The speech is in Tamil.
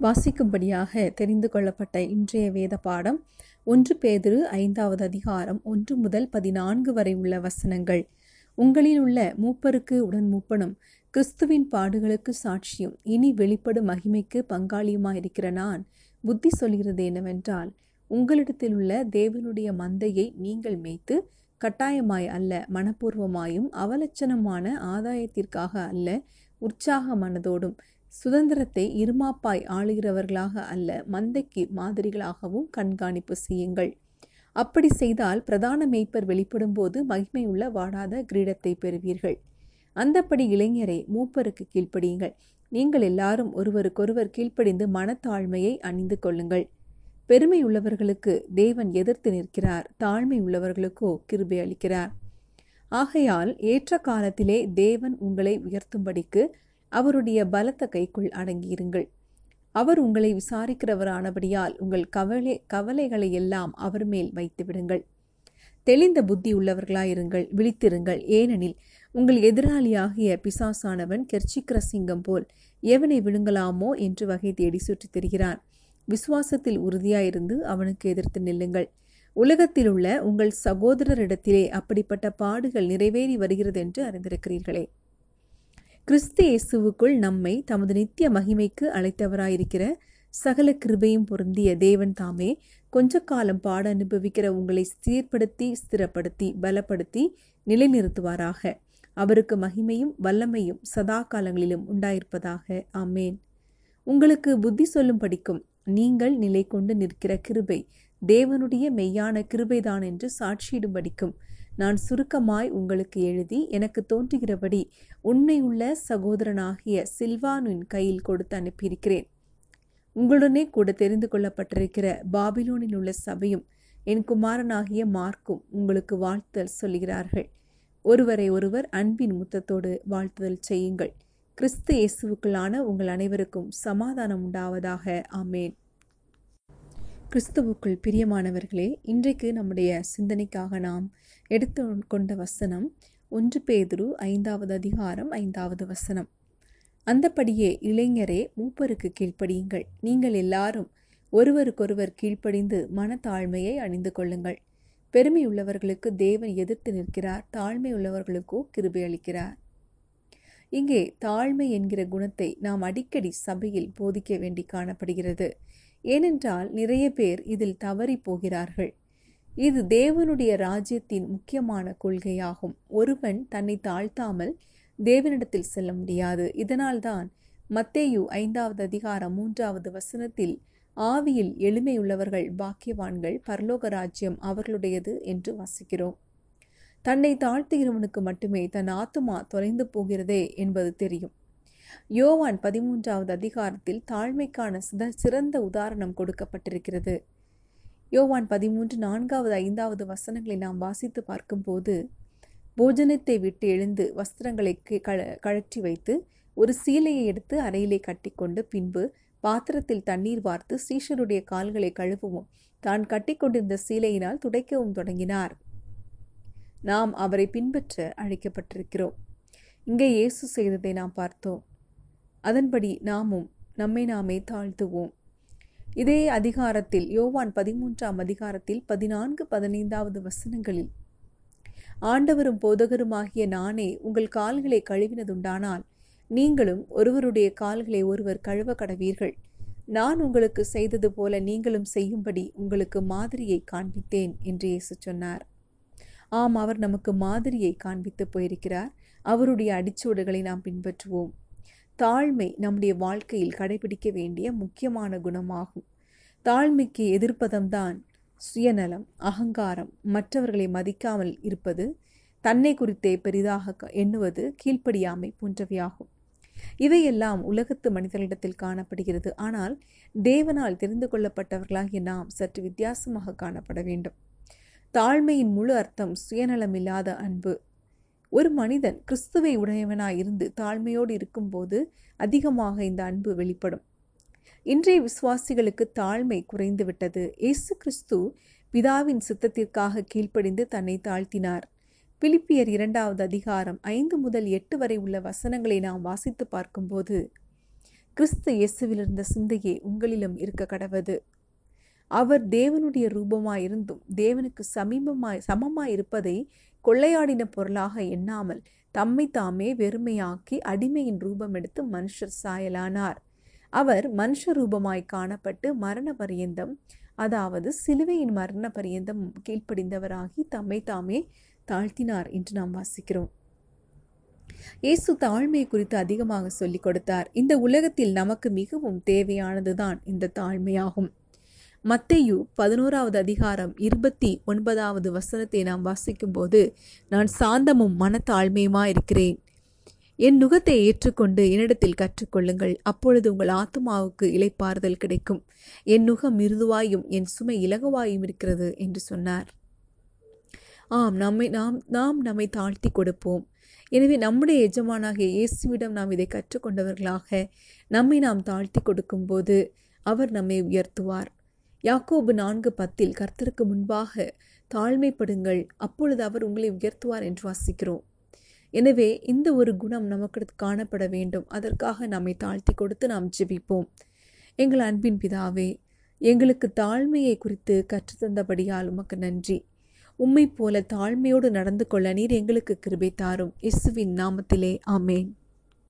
வாசிக்கும்படியாக தெரிந்து கொள்ளப்பட்ட இன்றைய வேத பாடம் ஒன்று பேதிரு ஐந்தாவது அதிகாரம் ஒன்று முதல் பதினான்கு வரை உள்ள வசனங்கள். உங்களில் உள்ள மூப்பருக்கு உடன் மூப்பனும் கிறிஸ்துவின் பாடுகளுக்கு சாட்சியும் இனி வெளிப்படும் மகிமைக்கு பங்காளியுமாயிருக்கிற நான் புத்தி சொல்கிறது என்னவென்றால் உங்களிடத்தில் உள்ள தேவனுடைய மந்தையை நீங்கள் மேய்த்து கட்டாயமாய் அல்ல மனப்பூர்வமாயும் அவலட்சணமான ஆதாயத்திற்காக அல்ல உற்சாக மனதோடும் சுதந்திரத்தை இருமாப்பாய் ஆளுகிறவர்களாக அல்ல மந்தைக்கு மாதிரிகளாகவும் கண்காணிப்பு செய்யுங்கள். அப்படி செய்தால் பிரதான மேய்ப்பர் வெளிப்படும் போது மகிமையுள்ள வாடாத கிரீடத்தை பெறுவீர்கள். அந்தப்படி இளைஞரை மூப்பருக்கு கீழ்ப்படியுங்கள். நீங்கள் எல்லாரும் ஒருவருக்கொருவர் கீழ்ப்படிந்து மனத்தாழ்மையை அணிந்து கொள்ளுங்கள். பெருமை உள்ளவர்களுக்கு தேவன் எதிர்த்து நிற்கிறார் தாழ்மை உள்ளவர்களுக்கோ கிருபை அளிக்கிறார். ஆகையால் ஏற்ற காலத்திலே தேவன் உங்களை உயர்த்தும்படிக்கு அவருடைய பலத்த கைக்குள் அடங்கியிருங்கள். அவர் உங்களை விசாரிக்கிறவரானபடியால் உங்கள் கவலை கவலைகளை எல்லாம் அவர் மேல் வைத்து விடுங்கள் தெளிந்த புத்தி உள்ளவர்களாயிருங்கள் விழித்திருங்கள். ஏனெனில் உங்கள் எதிராளியாகிய பிசாசானவன் கெர்ச்சிக்கிற சிங்கம் போல் எவனை விழுங்கலாமோ என்று வகை தேடி சுற்றித் திரிகிறான் விசுவாசத்தில் உறுதியாயிருந்து அவனுக்கு எதிர்த்து நில்லுங்கள். உலகத்தில் உள்ள உங்கள் சகோதரரிடத்திலே அப்படிப்பட்ட பாடுகள் நிறைவேறி வருகிறது என்று அறிந்திருக்கிறீர்களே. கிறிஸ்து இயேசுவுக்குள் நம்மை தமது நித்திய மகிமைக்கு அழைத்தவராயிருக்கிற சகல கிருபையும் பொருந்திய தேவன் தாமே கொஞ்ச காலம் பாட அனுபவிக்கிற உங்களை சீர்படுத்தி ஸ்திரப்படுத்தி பலப்படுத்தி நிலைநிறுத்துவாராக. அவருக்கு மகிமையும் வல்லமையும் சதா காலங்களிலும் உண்டாயிருப்பதாக. ஆமேன். உங்களுக்கு புத்தி சொல்லும் படிக்கும் நீங்கள் நிலை கொண்டு நிற்கிற கிருபை தேவனுடைய மெய்யான கிருபைதான் என்று சாட்சியிடும் படிக்கும் நான் சுருக்கமாய் உங்களுக்கு எழுதி எனக்கு தோன்றுகிறபடி உண்மையுள்ள சகோதரனாகிய சில்வானின் கையில் கொடுத்து அனுப்பியிருக்கிறேன். உங்களுடனே கூட தெரிந்து கொள்ளப்பட்டிருக்கிற பாபிலோனில் உள்ள சபையும் என் குமாரனாகிய மார்க்கும் உங்களுக்கு வாழ்த்தல் சொல்கிறார்கள் ஒருவரை ஒருவர் அன்பின் முத்தத்தோடு வாழ்த்துதல் செய்யுங்கள். கிறிஸ்து இயேசுவுக்குள்ளான உங்கள் அனைவருக்கும் சமாதானம் உண்டாவதாக. ஆமேன். கிறிஸ்துவுக்குள் பிரியமானவர்களே இன்றைக்கு நம்முடைய சிந்தனைக்காக நாம் எடுத்து கொண்ட வசனம் ஒன்று பேதுரு ஐந்தாவது அதிகாரம் ஐந்தாவது வசனம். அந்தபடியே இளைஞரே மூப்பருக்கு கீழ்ப்படியுங்கள். நீங்கள் எல்லாரும் ஒருவருக்கொருவர் கீழ்ப்படிந்து மனத்தாழ்மையை அணிந்து கொள்ளுங்கள். பெருமை உள்ளவர்களுக்கு தேவன் எதிர்த்து நிற்கிறார் தாழ்மை உள்ளவர்களுக்கோ கிருபை அளிக்கிறார். இங்கே தாழ்மை என்கிற குணத்தை நாம் அடிக்கடி சபையில் போதிக்க வேண்டி காணப்படுகிறது. ஏனென்றால் நிறைய பேர் இதில் தவறி போகிறார்கள். இது தேவனுடைய ராஜ்யத்தின் முக்கியமான கொள்கையாகும். ஒருவன் தன்னை தாழ்த்தாமல் தேவனிடத்தில் செல்ல முடியாது. இதனால்தான் மத்தேயு ஐந்தாவது அதிகாரம் மூன்றாவது வசனத்தில் ஆவியில் எளிமையுள்ளவர்கள் பாக்கியவான்கள் பரலோக ராஜ்யம் அவர்களுடையது என்று வாசிக்கிறோம். தன்னை தாழ்த்துகிறவனுக்கு மட்டுமே தன் ஆத்துமா தொலைந்து போகிறதே என்பது தெரியும். யோவான் பதிமூன்றாவது அதிகாரத்தில் தாழ்மைக்கான சிறந்த உதாரணம் கொடுக்கப்பட்டிருக்கிறது. யோவான் பதிமூன்று நான்காவது ஐந்தாவது வசனங்களை நாம் வாசித்து பார்க்கும்போது போஜனத்தை விட்டு எழுந்து வஸ்திரங்களை கழற்றி வைத்து ஒரு சீலையை எடுத்து அறையிலே கட்டிக்கொண்டு பின்பு பாத்திரத்தில் தண்ணீர் வார்த்து சீஷருடைய கால்களை கழுவவும் தான் கட்டிக்கொண்டிருந்த சீலையினால் துடைக்கவும் தொடங்கினார். நாம் அவரை பின்பற்ற அழைக்கப்பட்டிருக்கிறோம். இங்கே இயேசு செய்ததை நாம் பார்த்தோம். அதன்படி நாமும் நம்மை நாமே தாழ்த்துவோம். இதே அதிகாரத்தில் யோவான் பதிமூன்றாம் அதிகாரத்தில் பதினான்கு பதினைந்தாவது வசனங்களில் ஆண்டவரும் போதகருமாகிய நானே உங்கள் கால்களை கழுவினதுண்டானால் நீங்களும் ஒருவருடைய கால்களை ஒருவர் கழுவ கடவீர்கள். நான் உங்களுக்கு செய்தது போல நீங்களும் செய்யும்படி உங்களுக்கு மாதிரியை காண்பித்தேன் என்று இயேசு சொன்னார். ஆம் அவர் நமக்கு மாதிரியை காண்பித்து போயிருக்கிறார். அவருடைய அடிச்சூடுகளை நாம் பின்பற்றுவோம். தாழ்மை நம்முடைய வாழ்க்கையில் கடைபிடிக்க வேண்டிய முக்கியமான குணமாகும். தாழ்மைக்கு எதிர்ப்பதம்தான் சுயநலம் அகங்காரம். மற்றவர்களை மதிக்காமல் இருப்பது தன்னை குறித்தே பெரிதாக எண்ணுவது கீழ்ப்படியாமை போன்றவையாகும். இவையெல்லாம் உலகத்து மனிதர்களிடத்தில் காணப்படுகிறது. ஆனால் தேவனால் தெரிந்து கொள்ளப்பட்டவர்களாகிய நாம் சற்று வித்தியாசமாக காணப்பட வேண்டும். தாழ்மையின் முழு அர்த்தம் சுயநலமில்லாத அன்பு. ஒரு மனிதன் கிறிஸ்துவை உடையவனாய் இருந்து தாழ்மையோடு இருக்கும்போது அதிகமாக இந்த அன்பு வெளிப்படும். இன்றைய விசுவாசிகளுக்கு தாழ்மை குறைந்து விட்டது இயேசு கிறிஸ்து பிதாவின் சித்தத்திற்காக கீழ்ப்படிந்து தன்னை தாழ்த்தினார். பிலிப்பியர் இரண்டாவது அதிகாரம் ஐந்து முதல் எட்டு வரை உள்ள வசனங்களை நாம் வாசித்து பார்க்கும்போது கிறிஸ்து இயேசுவிலிருந்த சிந்தையே உங்களிலும் இருக்க கடவது. அவர் தேவனுடைய ரூபமாயிருந்தும் தேவனுக்கு சமீபமாய் சமமாய் இருப்பதை கொள்ளையாடின பொருளாக எண்ணாமல் தம்மை தாமே வெறுமையாக்கி அடிமையின் ரூபம் எடுத்து மனுஷர் சாயலானார். அவர் மனுஷ ரூபமாய் காணப்பட்டு மரண பரியந்தம் அதாவது சிலுவையின் மரண பரியந்தம் கீழ்ப்படிந்தவராகி தம்மை தாமே தாழ்த்தினார் என்று நாம் வாசிக்கிறோம். இயேசு தாழ்மை குறித்து அதிகமாக சொல்லிக் கொடுத்தார். இந்த உலகத்தில் நமக்கு மிகவும் தேவையானதுதான் இந்த தாழ்மையாகும். மத்தையு பதினோராவது அதிகாரம் இருபத்தி ஒன்பதாவது வசனத்தை நாம் வாசிக்கும்போது நான் சாந்தமும் மனத்தாழ்மையுமா இருக்கிறேன் என் நுகத்தை ஏற்றுக்கொண்டு என்னிடத்தில் கற்றுக்கொள்ளுங்கள். அப்பொழுது உங்கள் ஆத்மாவுக்கு இலைப்பாறுதல் கிடைக்கும். என் நுகம் மிருதுவாயும் என் சுமை இலகுவாயும் இருக்கிறது என்று சொன்னார். ஆம் நம்மை நாம் நாம் நம்மை தாழ்த்தி கொடுப்போம். எனவே நம்முடைய எஜமானாகிய இயேசுவிடம் நாம் இதை கற்றுக்கொண்டவர்களாக நம்மை நாம் தாழ்த்தி கொடுக்கும்போது அவர் நம்மை உயர்த்துவார். யாக்கோபு நான்கு பத்தில் கர்த்தருக்கு முன்பாக தாழ்மைப்படுங்கள் அப்பொழுது அவர் உங்களை உயர்த்துவார் என்று வாசிக்கிறோம். எனவே இந்த ஒரு குணம் நமக்கு காணப்பட வேண்டும். அதற்காக நம்மை தாழ்த்தி கொடுத்து நாம் ஜெபிப்போம். எங்கள் அன்பின் பிதாவே எங்களுக்கு தாழ்மையை குறித்து கற்றுத்தந்தபடியால் உமக்கு நன்றி. உம்மை போல தாழ்மையோடு நடந்து கொள்ள நீர் எங்களுக்கு கிருபை தாரும். இசுவின் நாமத்திலே ஆமேன்.